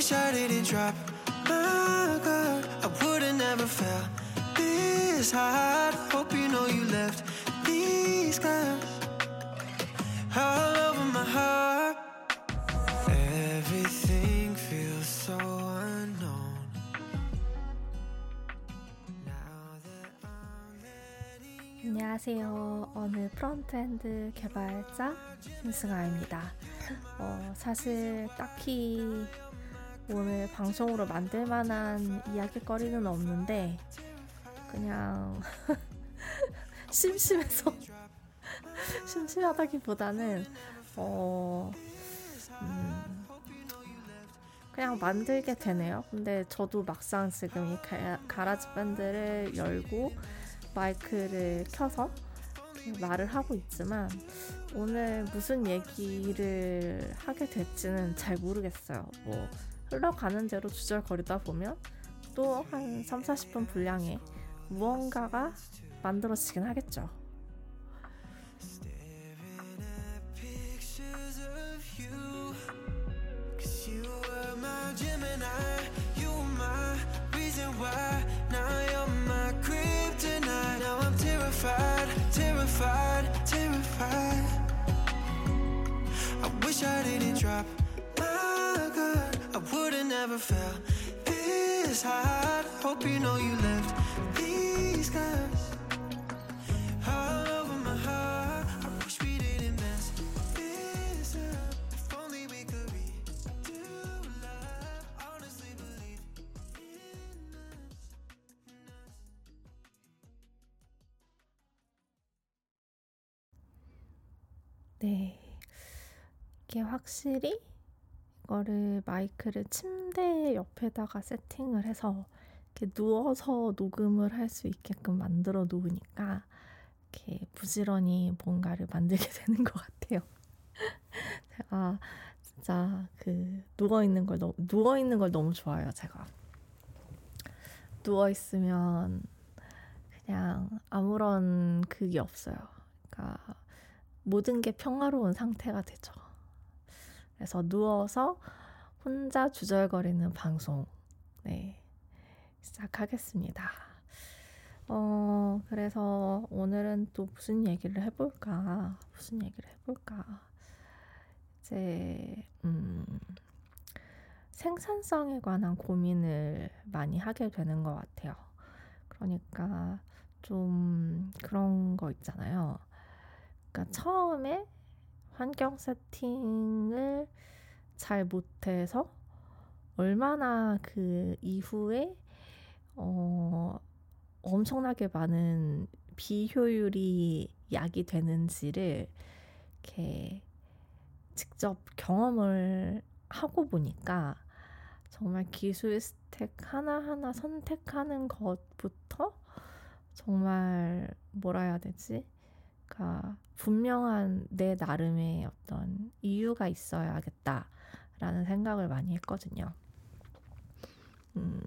wish I didn't drop my guard. I would've never felt this hard. Hope you know you left these scars all over my heart. Everything feels so unknown. 안녕하세요. 어느 프론트엔드 개발자 김승아입니다. 어, 사실 딱히 오늘 방송으로 만들 만한 이야기거리는 없는데 그냥 심심해서 심심하다기보다는 어 음, 그냥 만들게 되네요. 근데 저도 막상 지금 이 가- 가라지 밴드를 열고 마이크를 켜서 말을 하고 있지만 오늘 무슨 얘기를 하게 될지는 잘 모르겠어요. 뭐 흘러가는 대로 주절거리다 보면 또 한 3, 40분 분량의 무언가가 만들어지긴 하겠죠. I would've never felt this hard. Hope you know you left these scars all over my heart. I wish we didn't mess this up. If only we could redo love. Honestly believe in us. 네. 이게 확실히 이거를 마이크를 침대 옆에다가 세팅을 해서 이렇게 누워서 녹음을 할 수 있게끔 만들어 놓으니까 이렇게 부지런히 뭔가를 만들게 되는 것 같아요. 제가 진짜 그 누워 있는 걸 너무 누워 있는 걸 너무 좋아해요, 제가. 누워 있으면 그냥 아무런 그게 없어요. 그러니까 모든 게 평화로운 상태가 되죠. 그래서 누워서 혼자 주절거리는 방송, 네, 시작하겠습니다. 어, 그래서 오늘은 또 무슨 얘기를 해볼까? 무슨 얘기를 해볼까? 이제, 음, 생산성에 관한 고민을 많이 하게 되는 것 같아요. 그러니까 좀 그런 거 있잖아요. 그러니까 처음에 환경 세팅을 잘 못해서 얼마나 그 이후에 어 엄청나게 많은 비효율이 약이 되는지를 이렇게 직접 경험을 하고 보니까 정말 기술 스택 하나하나 선택하는 것부터 정말 뭐라 해야 되지? 그러니까 분명한 내 나름의 어떤 이유가 있어야겠다라는 생각을 많이 했거든요. 음,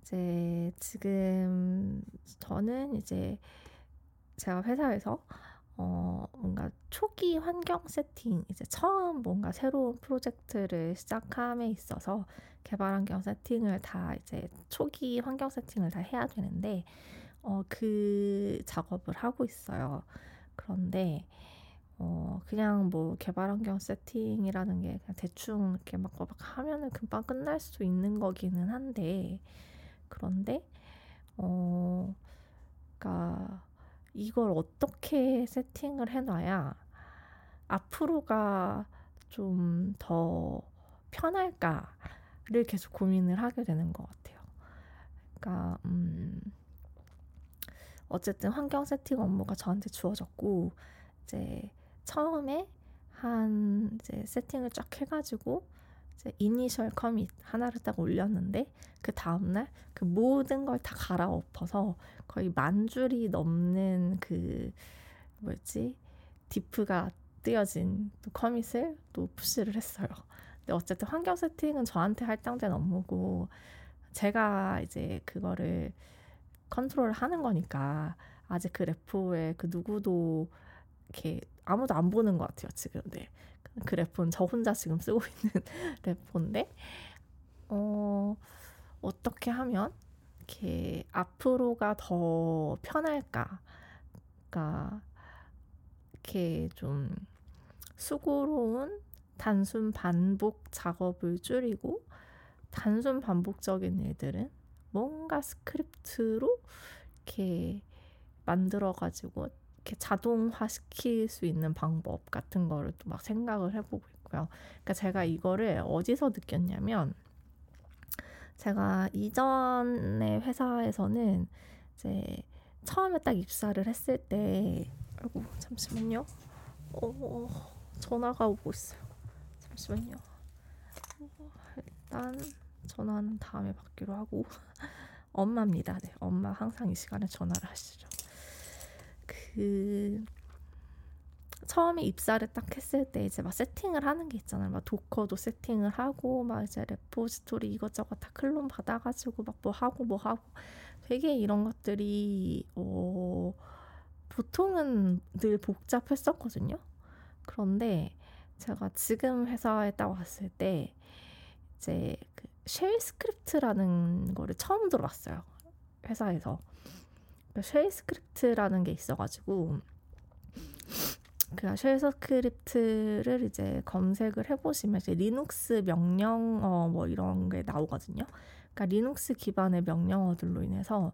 이제 지금 저는 이제 제가 회사에서 어 뭔가 초기 환경 세팅 이제 처음 뭔가 새로운 프로젝트를 시작함에 있어서 개발 환경 세팅을 다 이제 초기 환경 세팅을 다 해야 되는데 어, 그 작업을 하고 있어요. 그런데 어, 그냥 뭐 개발 환경 세팅이라는 게 그냥 대충 이렇게 막, 막 하면은 금방 끝날 수 있는 거기는 한데 그런데 어, 그러니까 이걸 어떻게 세팅을 해놔야 앞으로가 좀 더 편할까를 계속 고민을 하게 되는 것 같아요. 그러니까 음. 어쨌든 환경 세팅 업무가 저한테 주어졌고 이제 처음에 한 이제 세팅을 쫙 해가지고 이제 이니셜 커밋 하나를 딱 올렸는데 그 다음날 그 모든 걸 다 갈아엎어서 거의 만 줄이 넘는 그 뭐였지 diff가 띄어진 또 commit을 또 push를 했어요. 근데 어쨌든 환경 세팅은 저한테 할당된 업무고 제가 이제 그거를 컨트롤 하는 거니까 아직 그 repo에 그 누구도 이렇게 아무도 안 보는 것 같아요 지금 네 그 repo는 저 혼자 지금 쓰고 있는 repo인데 어 어떻게 하면 이렇게 앞으로가 더 편할까? 그러니까 이렇게 좀 수고로운 단순 반복 작업을 줄이고 단순 반복적인 일들은 뭔가 스크립트로 이렇게 만들어 가지고 이렇게 자동화 시킬 수 있는 방법 같은 거를 또 막 생각을 해보고 있고요. 그러니까 제가 이거를 어디서 느꼈냐면 제가 이전의 회사에서는 이제 처음에 딱 입사를 했을 때 아이고 잠시만요. 어, 전화가 오고 있어요. 잠시만요. 어, 일단 전화는 다음에 받기로 하고 엄마입니다. 네, 엄마 항상 이 시간에 전화를 하시죠. 그 처음에 입사를 딱 했을 때 이제 막 세팅을 하는 게 있잖아요. 막 도커도 세팅을 하고 막 이제 레포지토리 이것저것 다 클론 받아가지고 막 뭐 하고 뭐 하고 되게 이런 것들이 어 보통은 늘 복잡했었거든요. 그런데 제가 지금 회사에 딱 왔을 때 이제 그 shell script라는 거를 처음 들어봤어요. 회사에서. shell script라는 게 있어가지고 그 shell script를 이제 검색을 해보시면 이제 리눅스 명령어 뭐 이런 게 나오거든요. 그러니까 리눅스 기반의 명령어들로 인해서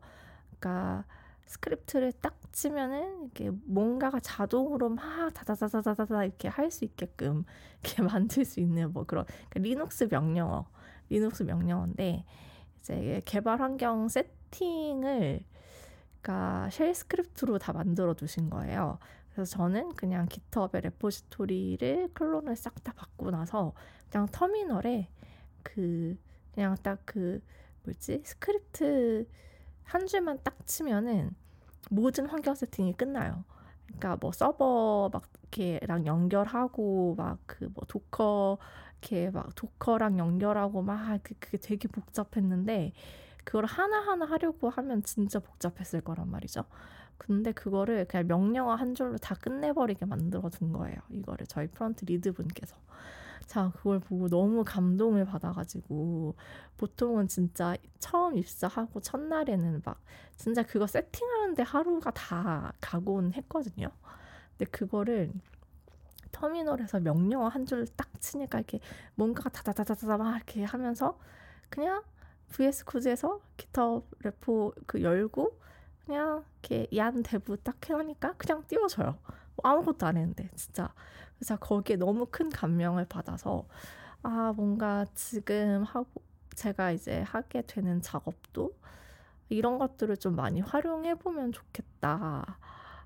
그러니까 스크립트를 딱 치면은 이렇게 뭔가가 자동으로 막 다다다다다다 이렇게 할 수 있게끔 이렇게 만들 수 있는 뭐 그런 그러니까 리눅스 명령어, 리눅스 명령어인데 이제 개발 환경 세팅을 그러니까 shell script로 다 만들어 두신 거예요. 그래서 저는 그냥 GitHub의 repository를 clone을 싹 다 받고 나서 그냥 터미널에 그 그냥 딱 그 뭐지 스크립트 한 줄만 딱 치면은 모든 환경 세팅이 끝나요. 그러니까 뭐 서버 막 이렇게랑 연결하고 막 그 뭐 Docker 이렇게 막 Docker랑 연결하고 막 그게 되게 복잡했는데 그걸 하나하나 하려고 하면 진짜 복잡했을 거란 말이죠. 근데 그거를 그냥 명령어 한 줄로 다 끝내버리게 만들어 둔 거예요. 이거를 저희 front lead 분께서. 자, 그걸 보고 너무 감동을 받아가지고, 보통은 진짜 처음 입사하고 첫날에는 막, 진짜 그거 세팅하는데 하루가 다 가곤 했거든요. 근데 그거를 터미널에서 명령어 한 줄 딱 치니까 이렇게 뭔가가 다다다다다 막 이렇게 하면서 그냥 VS 코드에서 기터 레포 그 열고 그냥 이렇게 얀 대부 딱 해놓으니까 그냥 띄워져요. 뭐 아무것도 안 했는데 진짜 그래서 거기에 너무 큰 감명을 받아서 아 뭔가 지금 하고 제가 이제 하게 되는 작업도 이런 것들을 좀 많이 활용해 보면 좋겠다.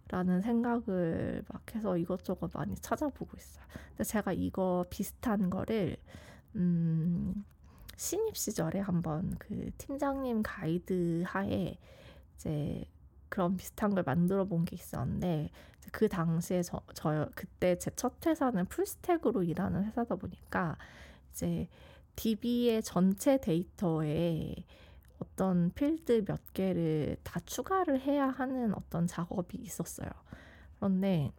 라는 생각을 막 해서 이것저것 많이 찾아보고 있어요. 근데 제가 이거 비슷한 거를 음 신입 시절에 한번 그 팀장님 가이드 하에 이제 그런 비슷한 걸 만들어 본 게 있었는데 그 당시에 저, 저 그때 제 첫 회사는 full stack으로 일하는 회사다 보니까 이제 DB의 전체 데이터에 어떤 필드 몇 개를 다 추가를 해야 하는 어떤 작업이 있었어요. 그런데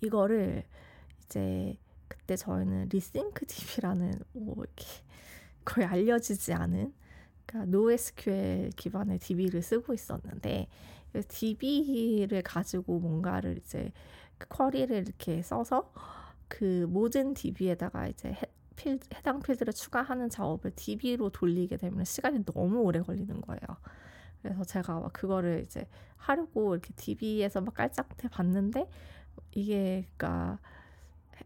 이거를 이제 그때 저희는 resync DB라는 뭐 이렇게 거의 알려지지 않은 그러니까 NoSQL 기반의 DB를 쓰고 있었는데 DB를 가지고 뭔가를 이제 그 쿼리를 이렇게 써서 그 모든 DB에다가 이제 해, 필, 해당 필드를 추가하는 작업을 DB로 돌리게 되면 시간이 너무 오래 걸리는 거예요. 그래서 제가 막 그거를 이제 하려고 이렇게 DB에서 막 깔짝대 봤는데 이게 그러니까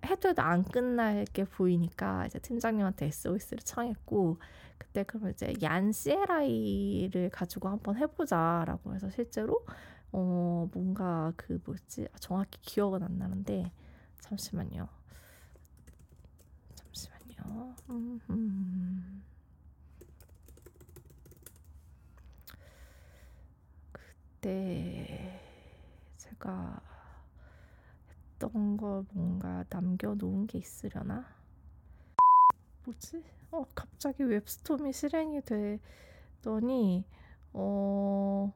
해도 해도 안 끝날 게 보이니까 이제 팀장님한테 SOS를 청했고 그때 그럼 이제 얀 CLI를 가지고 한번 해보자라고 해서 실제로 어 뭔가 그 뭐지 정확히 기억은 안 나는데 잠시만요 음, 그때 제가 했던 걸 뭔가 남겨놓은 게 있으려나? 뭐지? 어, 갑자기 WebStorm이 실행이 되더니, 어,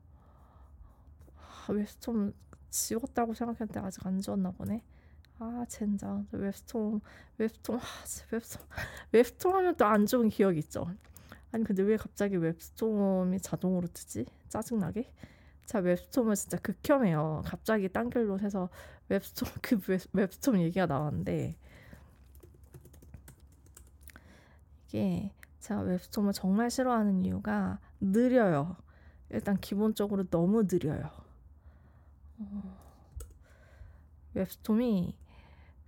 아, WebStorm 지웠다고 생각했는데 아직 안 지웠나 보네. 아, 아 젠장 WebStorm WebStorm 아, WebStorm WebStorm 하면 또 안 좋은 기억이 있죠. 아니 근데 왜 갑자기 WebStorm이 자동으로 뜨지? 짜증나게. 자 WebStorm은 진짜 극혐해요. 갑자기 딴 길로 해서 웹스톰 그 Web, WebStorm 얘기가 나왔는데 이게 제가 WebStorm을 정말 싫어하는 이유가 느려요. 일단 기본적으로 너무 느려요. 어, WebStorm이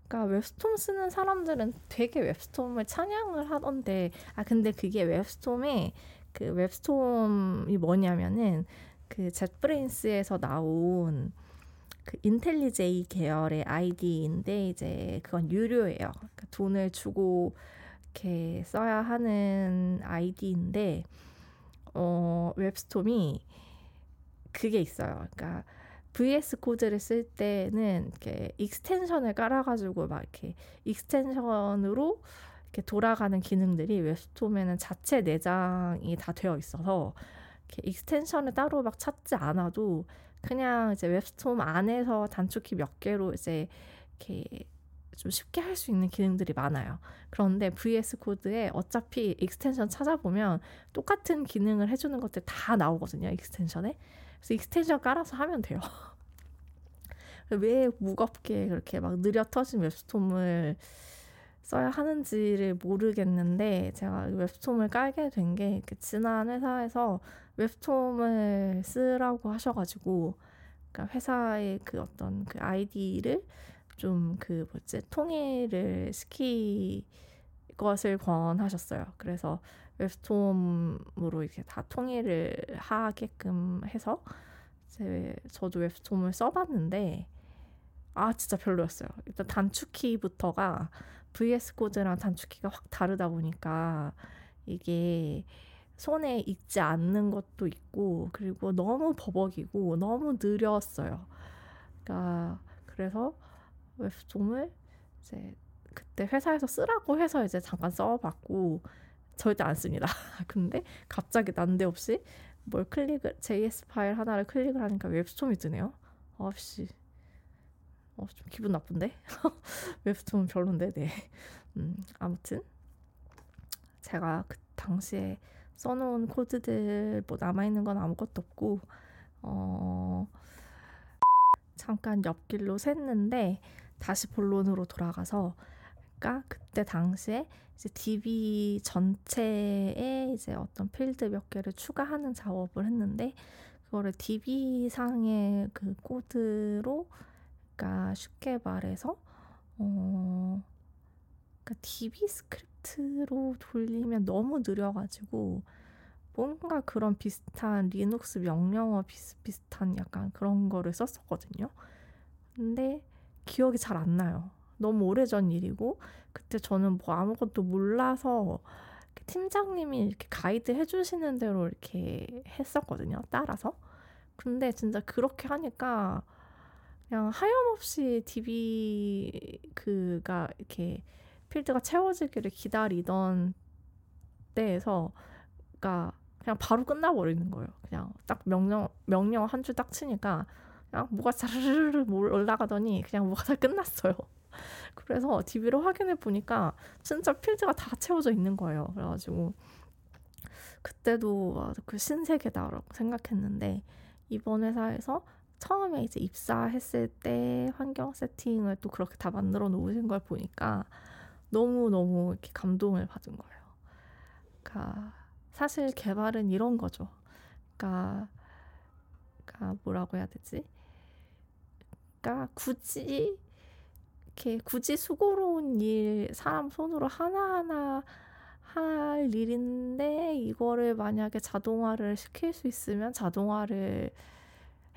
그러니까 WebStorm 쓰는 사람들은 되게 WebStorm을 찬양을 하던데 아 근데 그게 WebStorm의 그 WebStorm이 뭐냐면은 그 JetBrains에서 나온 그 IntelliJ 계열의 IDE인데 이제 그건 유료예요. 그러니까 돈을 주고 이렇게 써야 하는 IDE인데 어 WebStorm이 그게 있어요. 그러니까 VS Code를 쓸 때는 이렇게 extension을 깔아가지고 막 이렇게 extension으로 이렇게 돌아가는 기능들이 WebStorm에는 자체 내장이 다 되어 있어서 이렇게 extension을 따로 막 찾지 않아도 그냥 이제 WebStorm 안에서 단축키 몇 개로 이제 이렇게 좀 쉽게 할 수 있는 기능들이 많아요. 그런데 VS 코드에 어차피 익스텐션 찾아보면 똑같은 기능을 해주는 것들 다 나오거든요. extension에. 그래서 extension 깔아서 하면 돼요. 왜 무겁게 그렇게 막 느려 터진 WebStorm을 써야 하는지를 모르겠는데 제가 WebStorm을 깔게 된게그 지난 회사에서 WebStorm을 쓰라고 하셔가지고 그러니까 회사의 그 어떤 그 IDE를 좀 그 뭐지 통일을 시키 것을 권하셨어요. 그래서 WebStorm으로 이렇게 다 통일을 하게끔 해서 이제 저도 WebStorm을 써봤는데 아 진짜 별로였어요. 일단 단축키부터가 VS Code랑 단축키가 확 다르다 보니까 이게 손에 익지 않는 것도 있고 그리고 너무 버벅이고 너무 느렸어요. 그러니까 그래서 WebStorm을 이제 그때 회사에서 쓰라고 해서 이제 잠깐 써봤고 절대 안 씁니다. 근데 갑자기 난데없이 뭘 클릭을 JS 파일 하나를 클릭을 하니까 WebStorm이 뜨네요. 아씨, 어, 좀 기분 나쁜데 웹스톰은 별론데, 네. 음, 아무튼 제가 그 당시에 써놓은 코드들 뭐 남아있는 건 아무것도 없고 어 잠깐 옆길로 샜는데 다시 본론으로 돌아가서 그러니까 그때 당시에 이제 DB 전체에 이제 어떤 필드 몇 개를 추가하는 작업을 했는데 그거를 DB 상의 그 코드로 그러니까 쉽게 말해서 어 그러니까 DB 스크립트로 돌리면 너무 느려가지고 뭔가 그런 비슷한 리눅스 명령어 비슷비슷한 약간 그런 거를 썼었거든요. 근데 기억이 잘 안 나요. 너무 오래전 일이고 그때 저는 뭐 아무것도 몰라서 팀장님이 이렇게 가이드 해주시는 대로 이렇게 했었거든요. 따라서. 근데 진짜 그렇게 하니까 그냥 하염없이 DB 그가 이렇게 필드가 채워지기를 기다리던 때에서 그러니까 그냥 바로 끝나버리는 거예요. 그냥 딱 명령 명령 한 줄 딱 치니까 그냥 뭐가 자르르르 올라가더니 그냥 뭐가 다 끝났어요. 그래서 DB를 확인해 보니까 진짜 필드가 다 채워져 있는 거예요. 그래가지고 그때도 그 신세계다라고 생각했는데 이번 회사에서 처음에 이제 입사했을 때 환경 세팅을 또 그렇게 다 만들어 놓으신 걸 보니까 너무너무 이렇게 감동을 받은 거예요. 그러니까 사실 개발은 이런 거죠. 그러니까, 그러니까 뭐라고 해야 되지? 그러니까 굳이 이렇게 굳이 수고로운 일 사람 손으로 하나하나 할 일인데 이거를 만약에 자동화를 시킬 수 있으면 자동화를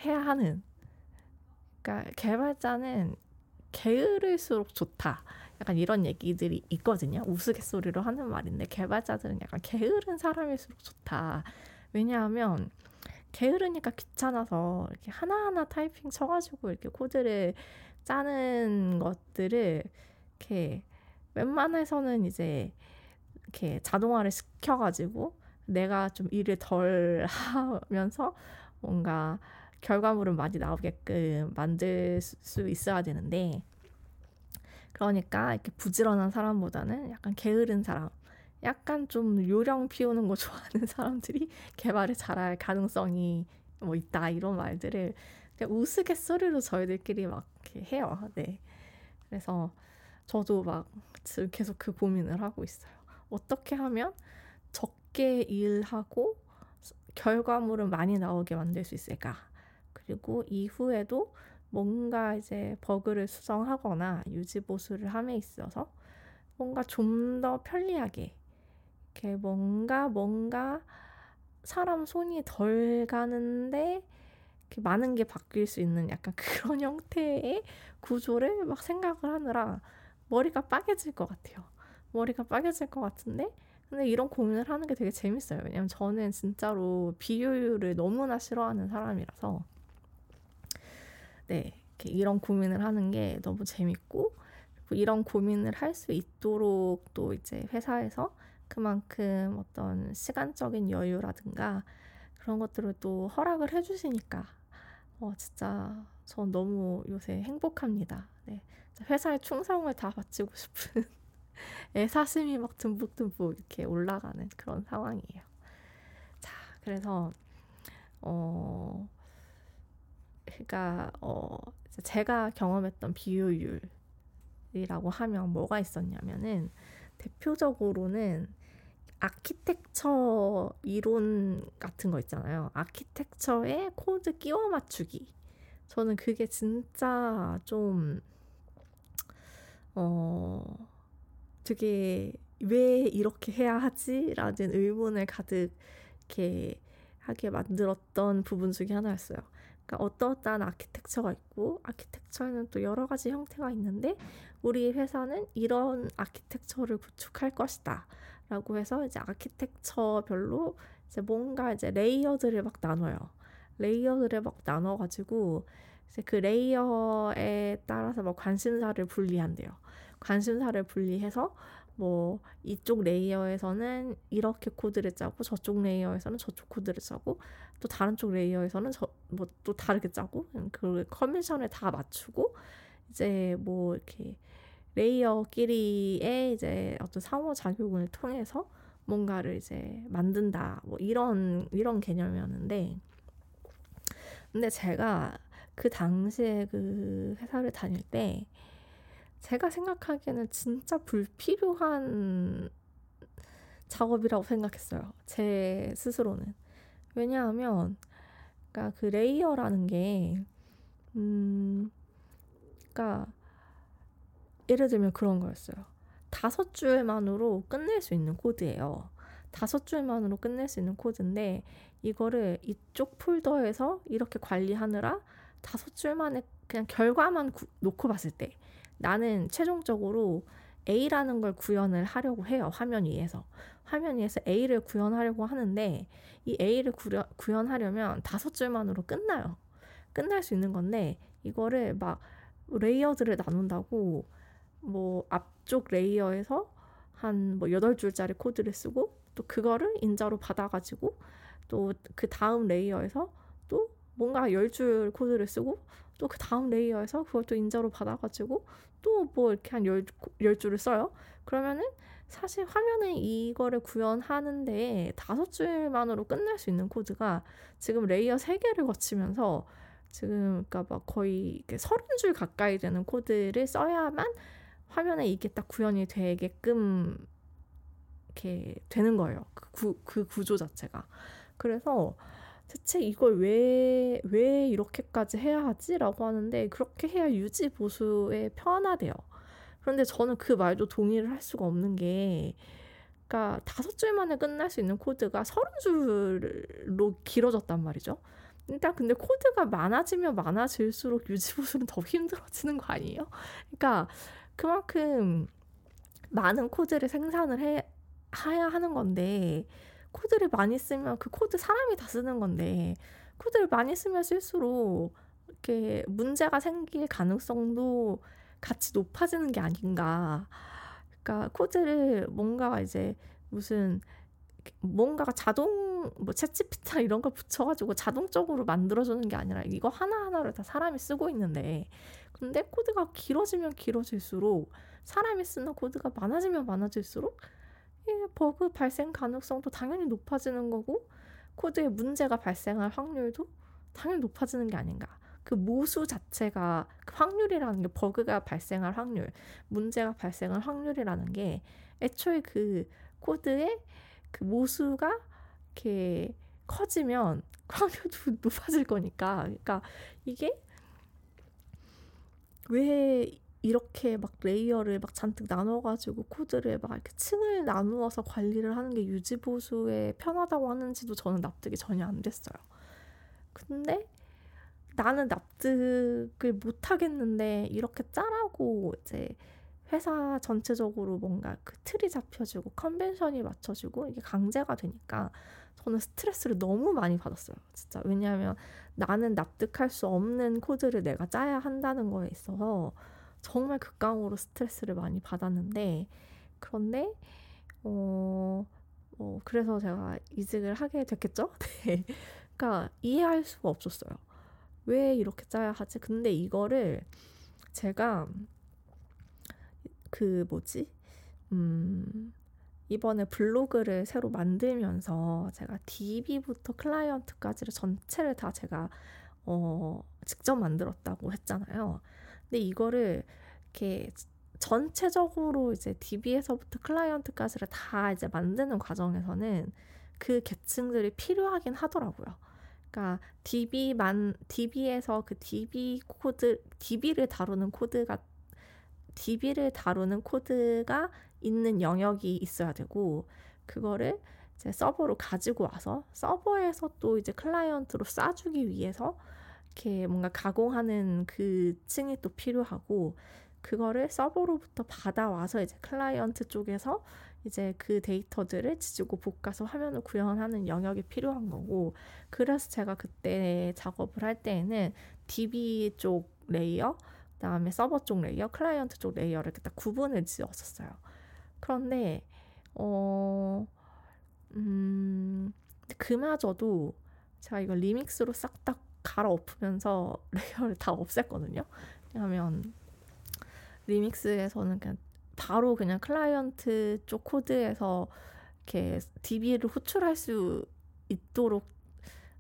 해야 하는 그러니까 개발자는 게으를수록 좋다. 약간 이런 얘기들이 있거든요. 우스갯소리로 하는 말인데 개발자들은 약간 게으른 사람일수록 좋다. 왜냐하면 게으르니까 귀찮아서 이렇게 하나하나 타이핑 쳐가지고 이렇게 코드를 짜는 것들을 이렇게 웬만해서는 이제 이렇게 자동화를 시켜가지고 내가 좀 일을 덜 하면서 뭔가 결과물은 많이 나오게끔 만들 수 있어야 되는데 그러니까 이렇게 부지런한 사람보다는 약간 게으른 사람, 약간 좀 요령 피우는 거 좋아하는 사람들이 개발을 잘할 가능성이 뭐 있다 이런 말들을 우스갯소리로 저희들끼리 막 이렇게 해요. 네. 그래서 저도 막 계속 그 고민을 하고 있어요. 어떻게 하면 적게 일하고 결과물은 많이 나오게 만들 수 있을까? 그리고 이후에도 뭔가 이제 버그를 수정하거나 유지 보수를 함에 있어서 뭔가 좀 더 편리하게 이렇게 뭔가 뭔가 사람 손이 덜 가는데 많은 게 바뀔 수 있는 약간 그런 형태의 구조를 막 생각을 하느라 머리가 빠개질 것 같아요. 머리가 빠개질 것 같은데 근데 이런 고민을 하는 게 되게 재밌어요. 왜냐면 저는 진짜로 비효율을 너무나 싫어하는 사람이라서 네 이런 고민을 하는 게 너무 재밌고 이런 고민을 할 수 있도록 또 이제 회사에서 그만큼 어떤 시간적인 여유라든가 그런 것들을 또 허락을 해주시니까 어 진짜 전 너무 요새 행복합니다. 네. 회사의 충성을 다 바치고 싶은 애사심이 막 듬뿍듬뿍 이렇게 올라가는 그런 상황이에요. 자, 그래서 어 그러니까 어 제가 경험했던 비효율이라고 하면 뭐가 있었냐면은 대표적으로는 아키텍처 이론 같은 거 있잖아요. 아키텍처에 코드 끼워 맞추기. 저는 그게 진짜 좀, 어, 되게 왜 이렇게 해야 하지? 라는 의문을 가득 이렇게 하게 만들었던 부분 중에 하나였어요. 그러니까 어떠어떠한 아키텍처가 있고 아키텍처에는 또 여러 가지 형태가 있는데 우리 회사는 이런 아키텍처를 구축할 것이다. 라고 해서 이제 아키텍처별로 이제 뭔가 이제 layer들을 막 나눠요. layer들을 막 나눠가지고 이제 그 layer에 따라서 뭐 관심사를 분리한대요. 관심사를 분리해서 뭐 이쪽 layer에서는 이렇게 코드를 짜고 저쪽 layer에서는 저쪽 코드를 짜고 또 다른 쪽 layer에서는 저 뭐 또 다르게 짜고 그 convention을 다 맞추고 이제 뭐 이렇게 layer끼리의 이제 어떤 상호작용을 통해서 뭔가를 이제 만든다 뭐 이런 이런 개념이었는데 근데 제가 그 당시에 그 회사를 다닐 때 제가 생각하기에는 진짜 불필요한 작업이라고 생각했어요. 제 스스로는. 왜냐하면, 그러니까 그 layer라는 게, 음, 그러니까 예를 들면 그런 거였어요. 다섯 줄만으로 끝낼 수 있는 코드예요. 다섯 줄만으로 끝낼 수 있는 코드인데 이거를 이쪽 폴더에서 이렇게 관리하느라 다섯 줄만에 그냥 결과만 구, 놓고 봤을 때 나는 최종적으로 A라는 걸 구현을 하려고 해요. 화면 위에서. 화면 위에서 A를 구현하려고 하는데 이 A를 구려, 구현하려면 다섯 줄만으로 끝나요. 끝날 수 있는 건데 이거를 막 레이어들을 나눈다고 뭐 앞쪽 레이어에서 한 뭐 여덟 줄짜리 코드를 쓰고 또 그거를 인자로 받아가지고 또 그 다음 layer에서 또 뭔가 열 줄 코드를 쓰고 또 그 다음 layer에서 그것도 인자로 받아가지고 또 뭐 이렇게 한 열, 열 줄을 써요. 그러면은 사실 화면에 이거를 구현하는데 다섯 줄만으로 끝날 수 있는 코드가 지금 layer 세 개를 거치면서 지금 그러니까 막 거의 서른 줄 가까이 되는 코드를 써야만 화면에 이게 딱 구현이 되게끔 이렇게 되는 거예요. 그, 구, 그 구조 자체가. 그래서 대체 이걸 왜, 왜 이렇게까지 해야 하지? 라고 하는데 그렇게 해야 유지 보수에 편하대요. 그런데 저는 그 말도 동의를 할 수가 없는 게 그러니까 다섯 줄 만에 끝날 수 있는 코드가 서른 줄로 길어졌단 말이죠. 일단 근데 코드가 많아지면 많아질수록 유지 보수는 더 힘들어지는 거 아니에요? 그러니까 그만큼 많은 코드를 생산을 해, 해야 하는 건데, 코드를 많이 쓰면 그 코드 사람이 다 쓰는 건데, 코드를 많이 쓰면 쓸수록 이렇게 문제가 생길 가능성도 같이 높아지는 게 아닌가. 그러니까 코드를 뭔가 이제 무슨 뭔가가 자동 뭐 ChatGPT 이런 걸 붙여가지고 자동적으로 만들어주는 게 아니라 이거 하나하나를 다 사람이 쓰고 있는데 근데 코드가 길어지면 길어질수록 사람이 쓰는 코드가 많아지면 많아질수록 이 버그 발생 가능성도 당연히 높아지는 거고 코드에 문제가 발생할 확률도 당연히 높아지는 게 아닌가. 그 모수 자체가 그 확률이라는 게 버그가 발생할 확률, 문제가 발생할 확률이라는 게 애초에 그 코드의 그 모수가 이렇게 커지면 확률도 높아질 거니까. 그러니까 이게 왜 이렇게 막 layer를 막 잔뜩 나눠가지고 코드를 막 이렇게 층을 나누어서 관리를 하는 게 유지 보수에 편하다고 하는지도 저는 납득이 전혀 안 됐어요. 근데 나는 납득을 못 하겠는데 이렇게 짜라고 이제 회사 전체적으로 뭔가 그 틀이 잡혀지고 convention이 맞춰지고 이게 강제가 되니까 저는 스트레스를 너무 많이 받았어요. 진짜 왜냐하면 나는 납득할 수 없는 코드를 내가 짜야 한다는 거에 있어서 정말 극강으로 스트레스를 많이 받았는데 그런데 어, 어 그래서 제가 이직을 하게 됐겠죠? 네. 그러니까 이해할 수가 없었어요. 왜 이렇게 짜야 하지? 근데 이거를 제가 그 뭐지? 음, 이번에 블로그를 새로 만들면서 제가 DB부터 client까지를 전체를 다 제가 어, 직접 만들었다고 했잖아요. 근데 이거를 이렇게 전체적으로 이제 DB에서부터 client까지를 다 이제 만드는 과정에서는 그 계층들이 필요하긴 하더라고요. 그러니까 DB만 DB에서 그 DB 코드 DB를 다루는 코드가 DB를 다루는 코드가 있는 영역이 있어야 되고 그거를 이제 서버로 가지고 와서 서버에서 또 이제 client로 쏴주기 위해서 이렇게 뭔가 가공하는 그 층이 또 필요하고 그거를 서버로부터 받아와서 이제 client 쪽에서 이제 그 데이터들을 지지고 볶아서 화면을 구현하는 영역이 필요한 거고 그래서 제가 그때 작업을 할 때에는 DB 쪽 layer 그다음에 서버 쪽 layer, client 쪽 layer를 이렇게 딱 구분을 지었었어요. 그런데 어 음, 그마저도 제가 이걸 Remix로 싹 다 갈아엎으면서 layer를 다 없앴거든요. 왜냐하면 Remix에서는 그냥 바로 그냥 client 쪽 코드에서 이렇게 DB를 호출할 수 있도록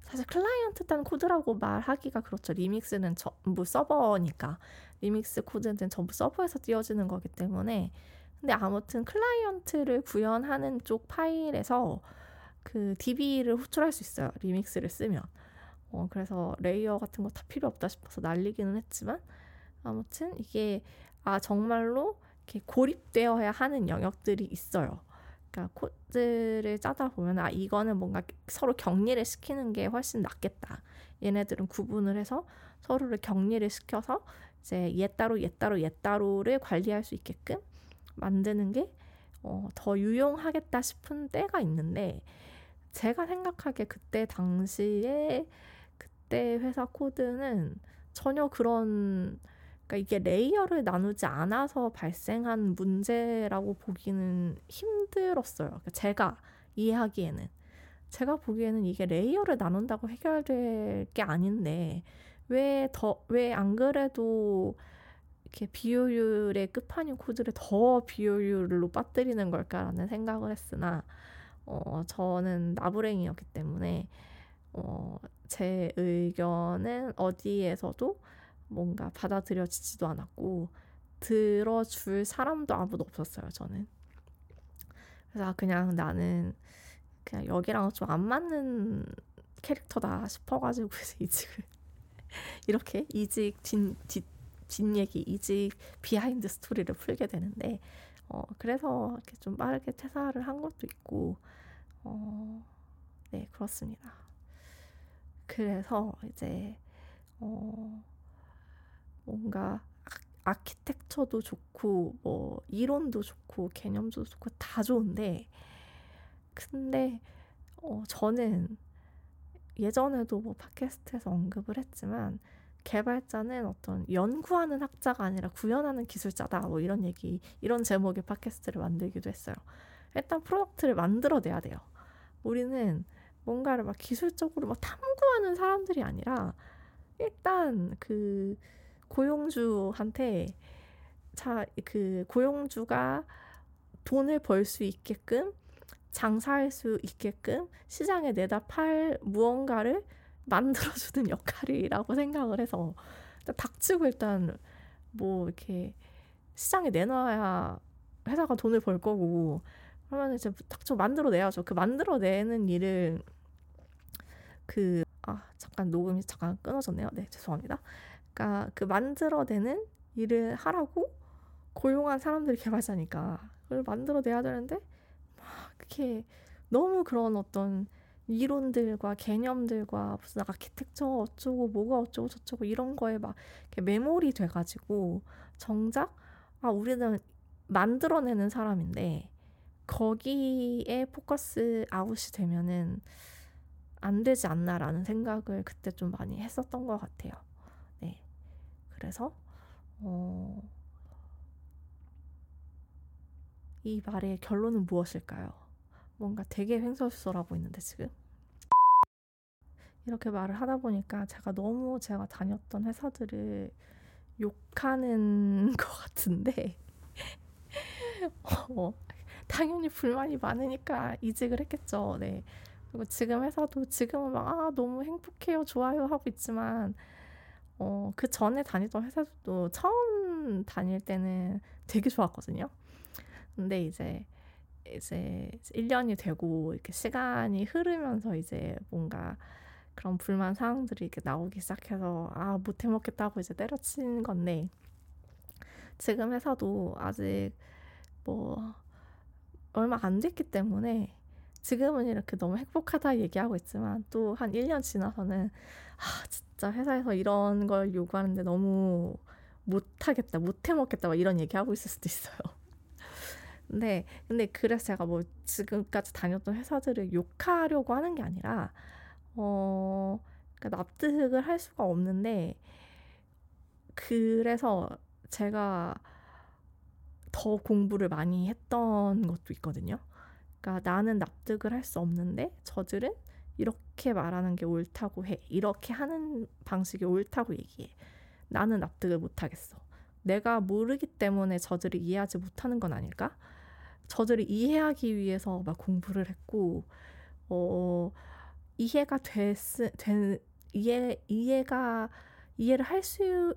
사실 client 단 코드라고 말하기가 그렇죠. Remix는 전부 서버니까 리믹스 코드는 전부 서버에서 띄워지는 거기 때문에 근데 아무튼 client를 구현하는 쪽 파일에서 그 DB를 호출할 수 있어요. Remix를 쓰면. 어, 그래서 layer 같은 거 다 필요 없다 싶어서 날리기는 했지만 아무튼 이게 아 정말로 이렇게 고립되어야 하는 영역들이 있어요. 그러니까 코드를 짜다 보면 아 이거는 뭔가 서로 격리를 시키는 게 훨씬 낫겠다. 얘네들은 구분을 해서 서로를 격리를 시켜서 이제 얘 따로 얘 따로 얘 따로를 관리할 수 있게끔 만드는 게 어, 더 유용하겠다 싶은 때가 있는데 제가 생각하기에 그때 당시에 그때 회사 코드는 전혀 그런 그러니까 이게 layer를 나누지 않아서 발생한 문제라고 보기는 힘들었어요. 그러니까 제가 이해하기에는 제가 보기에는 이게 layer를 나눈다고 해결될 게 아닌데 왜 더 왜 안 그래도 이렇게 비효율의 끝판인 코드를 더 비효율로 빠뜨리는 걸까라는 생각을 했으나 어, 저는 나부랭이였기 때문에 어, 제 의견은 어디에서도 뭔가 받아들여지지도 않았고 들어줄 사람도 아무도 없었어요. 저는 그래서 그냥 나는 그냥 여기랑 좀 안 맞는 캐릭터다 싶어가지고 이직을 이렇게 이직 뒷, 뒷, 뒷 얘기 이직 behind story를 풀게 되는데 어, 그래서 이렇게 좀 빠르게 퇴사를 한 것도 있고 어, 네 그렇습니다. 그래서 이제 어, 뭔가 아 키텍처도 좋고 뭐 이론도 좋고 개념도 좋고 다 좋은데 근데 어 저는 예전에도 뭐 팟캐스트에서 언급을 했지만 개발자는 어떤 연구하는 학자가 아니라 구현하는 기술자다 뭐 이런 얘기 이런 제목의 팟캐스트를 만들기도 했어요. 일단 product를 만들어내야 돼요. 우리는 뭔가를 막 기술적으로 막 탐구하는 사람들이 아니라 일단 그 고용주한테 자 그 고용주가 돈을 벌 수 있게끔 장사할 수 있게끔 시장에 내다 팔 무언가를 만들어주는 역할이라고 생각을 해서 닥치고 일단 뭐 이렇게 시장에 내놔야 회사가 돈을 벌 거고 그러면 이제 닥쳐 만들어내야죠. 그 만들어내는 일을 그 아 잠깐 녹음이 잠깐 끊어졌네요. 네 죄송합니다. 그러니까 그 만들어내는 일을 하라고 고용한 사람들이 개발자니까 그걸 만들어내야 되는데 막 이렇게 너무 그런 어떤 이론들과 개념들과 무슨 아키텍처 어쩌고 뭐가 어쩌고 저쩌고 이런 거에 막 이렇게 메모리 돼가지고 정작 아 우리는 만들어내는 사람인데 거기에 포커스 아웃이 되면은 안 되지 않나라는 생각을 그때 좀 많이 했었던 것 같아요. 네. 그래서, 어, 이 말의 결론은 무엇일까요? 뭔가 되게 횡설수설하고 있는데 지금 이렇게 말을 하다 보니까 제가 너무 제가 다녔던 회사들을 욕하는 것 같은데 어, 당연히 불만이 많으니까 이직을 했겠죠. 네. 그리고 지금 회사도 지금은 막, 아, 너무 행복해요, 좋아요 하고 있지만, 어, 그 전에 다니던 회사도 처음 다닐 때는 되게 좋았거든요. 근데 이제, 이제 1년이 되고, 이렇게 시간이 흐르면서 이제 뭔가 그런 불만 사항들이 이렇게 나오기 시작해서, 아, 못 해 먹겠다고 이제 때려친 건데, 지금 회사도 아직 뭐, 얼마 안 됐기 때문에 지금은 이렇게 너무 행복하다 얘기하고 있지만 또 한 1년 지나서는 아 진짜 회사에서 이런 걸 요구하는데 너무 못하겠다 못해 먹겠다 막 이런 얘기하고 있을 수도 있어요. 근데 근데 그래서 제가 뭐 지금까지 다녔던 회사들을 욕하려고 하는 게 아니라 어 그러니까 납득을 할 수가 없는데 그래서 제가 더 공부를 많이 했던 것도 있거든요. 그러니까 나는 납득을 할 수 없는데 저들은 이렇게 말하는 게 옳다고 해. 이렇게 하는 방식이 옳다고 얘기해. 나는 납득을 못 하겠어. 내가 모르기 때문에 저들이 이해하지 못하는 건 아닐까? 저들이 이해하기 위해서 막 공부를 했고, 어, 이해가 됐, 된, 이해, 이해가, 이해를 할 수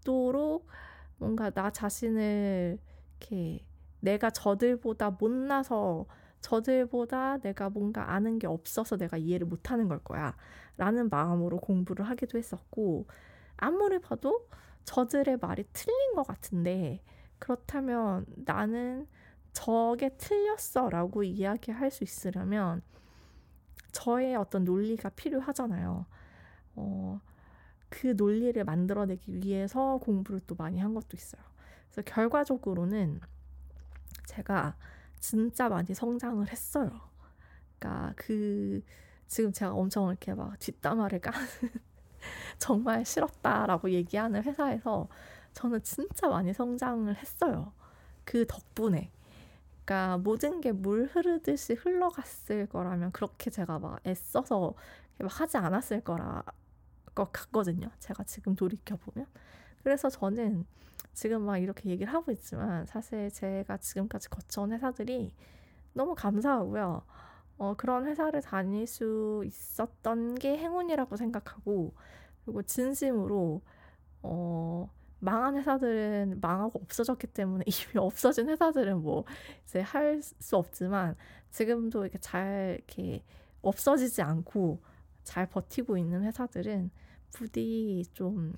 있도록 뭔가 나 자신을 이렇게 내가 저들보다 못나서 저들보다 내가 뭔가 아는 게 없어서 내가 이해를 못하는 걸 거야. 라는 마음으로 공부를 하기도 했었고, 아무리 봐도 저들의 말이 틀린 것 같은데, 그렇다면 나는 저게 틀렸어 라고 이야기할 수 있으려면 저의 어떤 논리가 필요하잖아요. 어, 그 논리를 만들어내기 위해서 공부를 또 많이 한 것도 있어요. 그래서 결과적으로는 제가 진짜 많이 성장을 했어요. 그러니까 그 지금 제가 엄청 이렇게 막 뒷담화를 까는 정말 싫었다라고 얘기하는 회사에서 저는 진짜 많이 성장을 했어요. 그 덕분에. 그러니까 모든 게 물 흐르듯이 흘러갔을 거라면 그렇게 제가 막 애써서 막 하지 않았을 거라 것 같거든요. 제가 지금 돌이켜 보면. 그래서 저는 지금 막 이렇게 얘기를 하고 있지만 사실 제가 지금까지 거쳐온 회사들이 너무 감사하고요. 어, 그런 회사를 다닐 수 있었던 게 행운이라고 생각하고 그리고 진심으로 어, 망한 회사들은 망하고 없어졌기 때문에 이미 없어진 회사들은 뭐 이제 할 수 없지만 지금도 이렇게 잘 이렇게 없어지지 않고 잘 버티고 있는 회사들은 부디 좀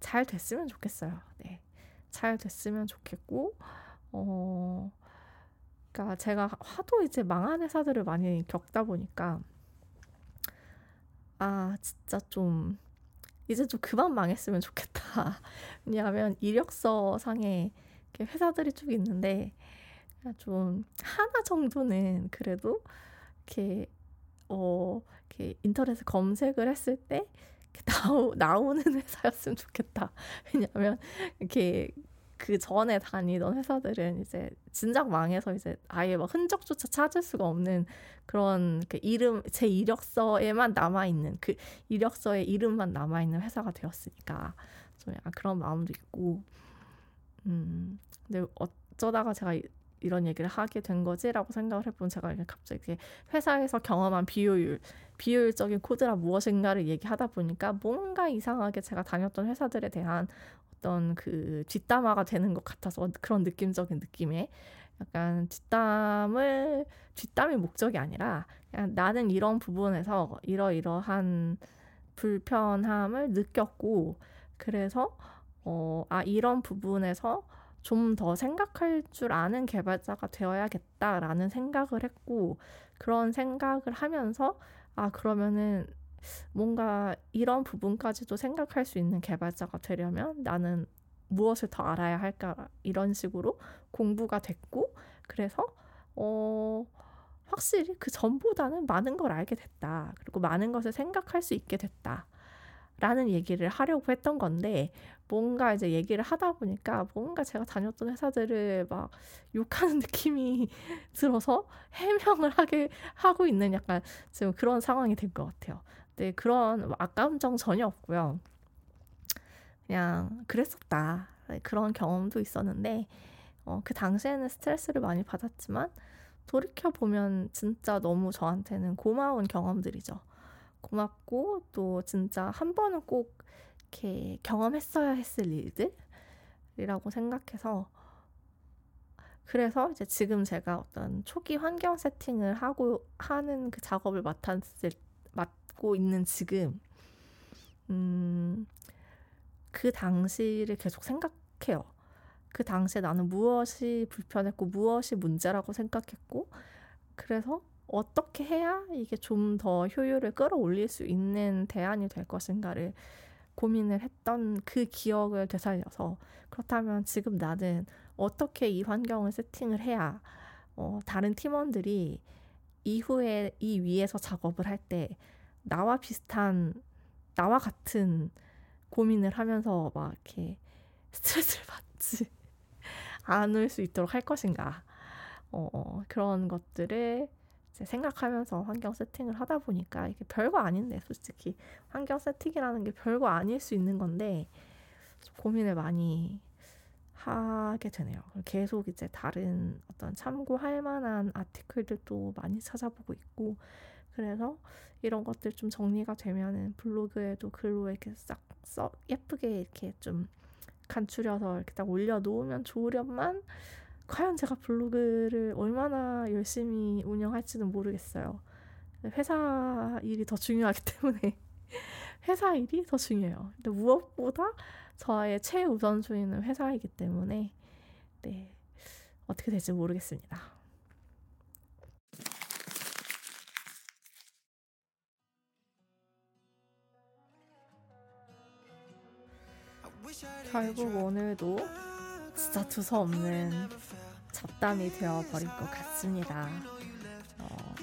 잘 됐으면 좋겠어요. 네. 잘 됐으면 좋겠고, 어, 그러니까 제가 하도 이제 망한 회사들을 많이 겪다 보니까, 아, 진짜 좀, 이제 좀 그만 망했으면 좋겠다. 왜냐하면 이력서 상에 회사들이 쭉 있는데, 좀 하나 정도는 그래도 이렇게, 어, 이렇게 인터넷에 검색을 했을 때 나오, 나오는 회사였으면 좋겠다. 왜냐하면 이렇게 그 전에 다니던 회사들은 이제 진작 망해서 이제 아예 막 흔적조차 찾을 수가 없는 그런 그 이름 제 이력서에만 남아 있는 그 이력서에 이름만 남아 있는 회사가 되었으니까 좀 약간 그런 마음도 있고. 음 근데 어쩌다가 제가 이런 얘기를 하게 된 거지라고 생각을 해보면 제가 갑자기 회사에서 경험한 비효율, 비효율적인 코드라 무엇인가를 얘기하다 보니까 뭔가 이상하게 제가 다녔던 회사들에 대한 어떤 그 뒷담화가 되는 것 같아서 그런 느낌적인 느낌에 약간 뒷담을 뒷담이 목적이 아니라 그냥 나는 이런 부분에서 이러이러한 불편함을 느꼈고 그래서 어, 아 이런 부분에서 좀 더 생각할 줄 아는 개발자가 되어야겠다라는 생각을 했고 그런 생각을 하면서 아 그러면은 뭔가 이런 부분까지도 생각할 수 있는 개발자가 되려면 나는 무엇을 더 알아야 할까? 이런 식으로 공부가 됐고 그래서 어 확실히 그 전보다는 많은 걸 알게 됐다. 그리고 많은 것을 생각할 수 있게 됐다. 라는 얘기를 하려고 했던 건데 뭔가 이제 얘기를 하다 보니까 뭔가 제가 다녔던 회사들을 막 욕하는 느낌이 들어서 해명을 하게 하고 있는 약간 지금 그런 상황이 된 것 같아요. 근데 그런 아까운 점 전혀 없고요. 그냥 그랬었다. 그런 경험도 있었는데 어, 그 당시에는 스트레스를 많이 받았지만 돌이켜 보면 진짜 너무 저한테는 고마운 경험들이죠. 고맙고 또 진짜 한 번은 꼭 이렇게 경험했어야 했을 일들이라고 생각해서 그래서 이제 지금 제가 어떤 초기 환경 세팅을 하고 하는 그 작업을 맡았을 맡고 있는 지금 음, 그 당시를 계속 생각해요. 그 당시에 나는 무엇이 불편했고 무엇이 문제라고 생각했고 그래서 어떻게 해야 이게 좀 더 효율을 끌어올릴 수 있는 대안이 될 것인가를 고민을 했던 그 기억을 되살려서 그렇다면 지금 나는 어떻게 이 환경을 세팅을 해야 어, 다른 팀원들이 이후에 이 위에서 작업을 할 때 나와 비슷한 나와 같은 고민을 하면서 막 이렇게 스트레스를 받지 않을 수 있도록 할 것인가 어, 그런 것들을 생각하면서 환경 세팅을 하다 보니까 이게 별거 아닌데 솔직히 환경 세팅이라는 게 별거 아닐 수 있는 건데 고민을 많이 하게 되네요. 계속 이제 다른 어떤 참고할 만한 아티클들도 많이 찾아보고 있고 그래서 이런 것들 좀 정리가 되면은 블로그에도 글로 이렇게 싹 써 예쁘게 이렇게 좀 간추려서 이렇게 딱 올려놓으면 좋으련만 과연 제가 블로그를 얼마나 열심히 운영할지는 모르겠어요. 회사 일이 더 중요하기 때문에 회사 일이 더 중요해요. 근데 무엇보다 저의 최우선순위는 회사이기 때문에 네 어떻게 될지 모르겠습니다. 결국 오늘도 진짜 두서없는 잡담이 되어버린 것 같습니다. 어,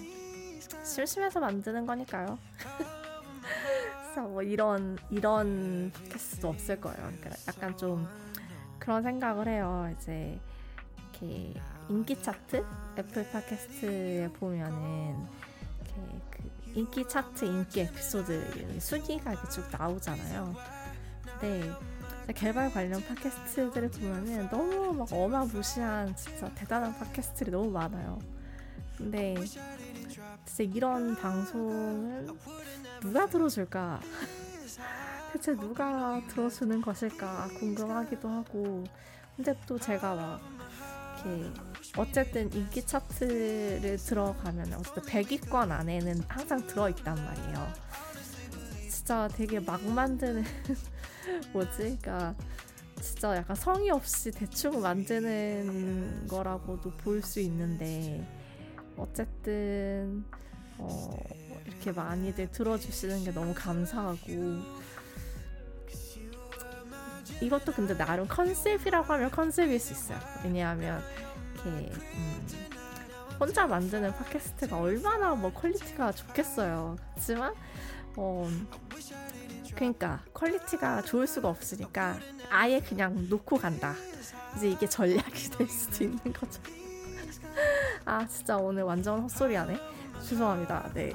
심심해서 만드는 거니까요. 그래서 뭐 이런 이런 팟캐스트도 없을 거예요. 그러니까 약간 좀 그런 생각을 해요. 이제 이렇게 인기 차트 애플 팟캐스트에 보면은 이렇게 그 인기 차트 인기 에피소드 순위가 이렇게 쭉 나오잖아요. 근데 개발 관련 팟캐스트들을 보면은 너무 막 어마무시한 진짜 대단한 팟캐스트들이 너무 많아요. 근데 진짜 이런 방송은 누가 들어줄까? 대체 누가 들어주는 것일까 궁금하기도 하고 근데 또 제가 막 이렇게 어쨌든 인기 차트를 들어가면 어쨌든 100위권 안에는 항상 들어있단 말이에요. 진짜 되게 막 만드는 뭐지? 그러니까 진짜 약간 성의 없이 대충 만드는 거라고도 볼 수 있는데 어쨌든 어, 이렇게 많이들 들어주시는 게 너무 감사하고 이것도 근데 나름 concept이라고 하면 concept일 수 있어요. 왜냐하면 이렇게 음, 혼자 만드는 팟캐스트가 얼마나 뭐 quality가 좋겠어요. 그렇지만 어, 그러니까 quality가 좋을 수가 없으니까 아예 그냥 놓고 간다. 이제 이게 전략이 될 수도 있는 거죠. 아 진짜 오늘 완전 헛소리하네. 죄송합니다. 네.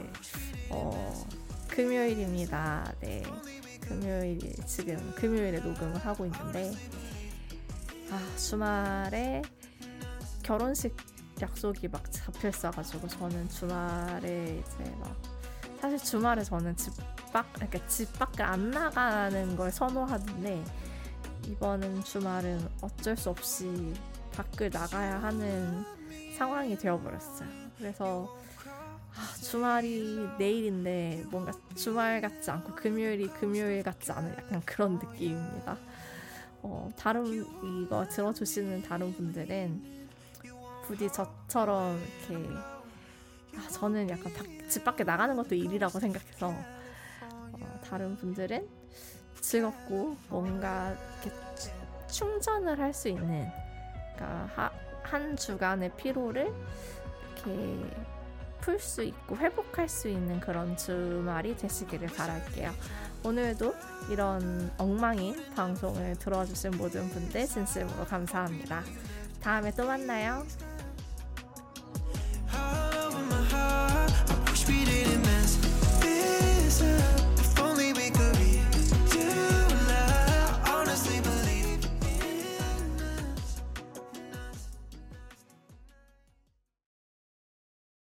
어 금요일입니다. 네. 금요일 지금 금요일에 녹음을 하고 있는데 아 주말에 결혼식 약속이 막 잡혀 있어가지고 저는 주말에 이제 막 사실 주말에 저는 집 밖, 그러니까 집 밖을 안 나가는 걸 선호하는데 이번은 주말은 어쩔 수 없이 밖을 나가야 하는 상황이 되어버렸어요. 그래서 아, 주말이 내일인데 뭔가 주말 같지 않고 금요일이 금요일 같지 않은 약간 그런 느낌입니다. 어, 다른 이거 들어주시는 다른 분들은 부디 저처럼 이렇게 아, 저는 약간 밖, 집 밖에 나가는 것도 일이라고 생각해서 어, 다른 분들은 즐겁고 뭔가 이렇게 충전을 할 수 있는 그러니까 하, 한 주간의 피로를 이렇게 풀 수 있고 회복할 수 있는 그런 주말이 되시기를 바랄게요. 오늘도 이런 엉망인 방송을 들어주신 모든 분들 진심으로 감사합니다. 다음에 또 만나요. love